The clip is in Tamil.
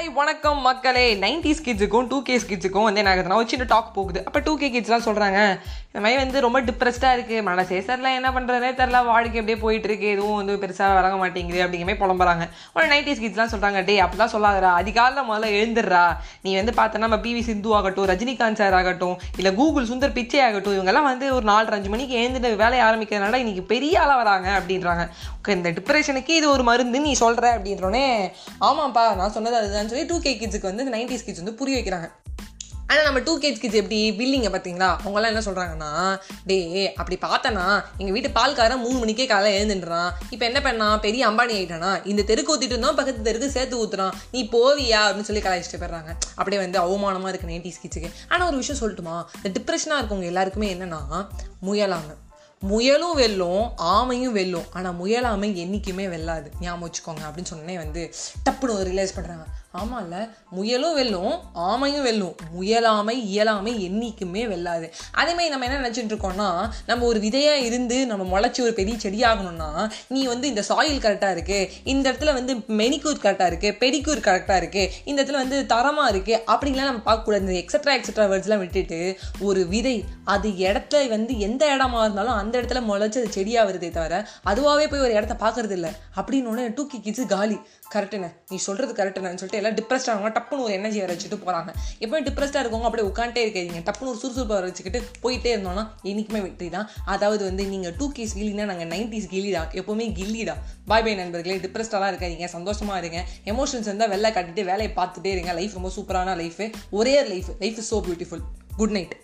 ஹாய் வணக்கம் மக்களே. நைன்டிஸ் கிட்ஸுக்கும் டூ கேஸ் கிட்ஸுக்கும் வந்து என்ன ஆகுதுன்னா ஒரு சின்ன டாக் போகுது. அப்போ டூ கே கிட்ஸ்லாம் சொல்கிறாங்க இந்த மாதிரி வந்து ரொம்ப டிப்ரெஸ்டாக இருக்குது மனசே சரில என்ன பண்ணுறதுனே தெரில வாழ்க்கை அப்படியே போயிட்டு இருக்கு. எதுவும் வந்து பெருசாக வழங்க மாட்டேங்குது அப்படிங்கிற மாதிரி புலம்புறாங்க. ஒரு நைன்டிஸ் கிட்ஸ்லாம் சொல்கிறாங்க டே அப்படிலாம் சொல்லாதரா அதிகாலம் முதல்ல எழுந்துடுறா. நீ வந்து பார்த்தோன்னா நம்ம பிவி சிந்து ஆகட்டும் ரஜினிகாந்த் சார் ஆகட்டும் இல்லை கூகுள் சுந்தர் பிச்சை ஆகட்டும் இவங்கெல்லாம் வந்து ஒரு நாலு அஞ்சு மணிக்கு எழுந்துட்டு வேலையை ஆரம்பிக்கிறதுனால இன்றைக்கி பெரிய ஆளாக வராங்க அப்படின்றாங்க. ஓகே இந்த டிப்ரெஷனுக்கு இது ஒரு மருந்து நீ சொல்கிற அப்படின்றோடனே ஆமாப்பா நான் சொன்னது அதுதான். சொல்லி டூ கே கிட்ஸுக்கு வந்து நைன்டிஸ் கிட்ஸ் வந்து புரிய வைக்கிறாங்க. ஆனால் நம்ம டூ கேஜ் கிட்ஸ் எப்படி பில்லிங்க பார்த்தீங்களா அவங்கெல்லாம் என்ன சொல்கிறாங்கன்னா டே அப்படி பார்த்தனா எங்கள் வீட்டு பால்காரன் மூணு மணிக்கே காலை எழுந்துன்றான் இப்போ என்ன பண்ணான் பெரிய அம்பானி ஆகிட்டானா இந்த தெருக்கு ஊற்றிட்டு இருந்தோம் பக்கத்து தெருக்கு சேர்த்து ஊற்றுறான் நீ போவியா? அப்படின்னு சொல்லி கலாய்ச்சிட்டு போயிடுறாங்க. அப்படியே வந்து அவமானமாக இருக்குது நைன்டிஸ் கிட்ஸுக்கு ஆனால் ஒரு விஷயம் சொல்லட்டுமா? இந்த டிப்ரெஷனாக இருக்கவங்க எல்லாருக்குமே என்னென்னா முயலாங்க. முயலும் வெல்லும் ஆமையும் வெல்லும். ஆனால் முயலாமை என்றைக்குமே வெல்லாது. ஞாபகம் வச்சுக்கோங்க அப்படின்னு சொன்னே வந்து டப்புன்னு ரியலைஸ் பண்ணுறாங்க ஆமாம்ல முயலும் வெல்லும் ஆமையும் வெல்லும். முயலாமை இயலாமை என்றைக்குமே வெல்லாது. அதேமாதிரி நம்ம என்ன நினச்சிட்டு இருக்கோம்னா நம்ம ஒரு விதையாக இருந்து நம்ம முளைச்சி ஒரு பெரிய செடியாகணும்னா நீ வந்து இந்த சாயில் கரெக்டாக இருக்குது இந்த இடத்துல வந்து மெனிக்கூர் கரெக்டாக இருக்குது பெடிக்கூர் கரெக்டாக இருக்குது இந்த இடத்துல வந்து தரமாக இருக்குது அப்படின்லாம் நம்ம பார்க்கக்கூடாது. இந்த எக்ஸட்ரா எக்ஸட்ரா வேர்ட்ஸ்லாம் விட்டுட்டு ஒரு விதை அது இடத்துல வந்து எந்த இடமா இருந்தாலும் அந்த இடத்துல முளைச்சி அது செடியாக வருதே தவிர அதுவாகவே போய் ஒரு இடத்த பார்க்கறது இல்லை அப்படின்னு ஒன்று டூ கிச்சு காலி. கரெக்டுண்ணே நீ சொல்கிறது கரெக்டுன்னு சொல்லிட்டு எல்லாம் டிப்ரெஸ்டாக ஆகவங்க டப்புன்னு ஒரு எனர்ஜி வர வச்சுட்டு போகிறாங்க எப்போயும் டிப்ரெஸ்டாக இருக்கவங்க அப்படியே உட்காந்துட்டே இருக்கீங்க டப்புன்னு ஒரு சுறுசுறுப்பு வர வச்சுக்கிட்டு போயிட்டே இருந்தோம்னா என்றைக்குமே வெற்றி தான். அதாவது வந்து நீங்கள் டூ கேஸ் கில்லினா நாங்கள் நைன்டிஸ் கில்லிடா எப்போவுமே கில்லிடா பாய் பாய் நண்பர்களே டிப்ரெஸ்டாலாம் இருக்காதீங்க. சந்தோஷமாக இருங்க. எமோஷன்ஸ் இருந்தால் வெளில கட்டிட்டு வேலையை பார்த்துட்டே இருங்க. லைஃப் ரொம்ப சூப்பரான லைஃப் ஒரே life life is so beautiful good night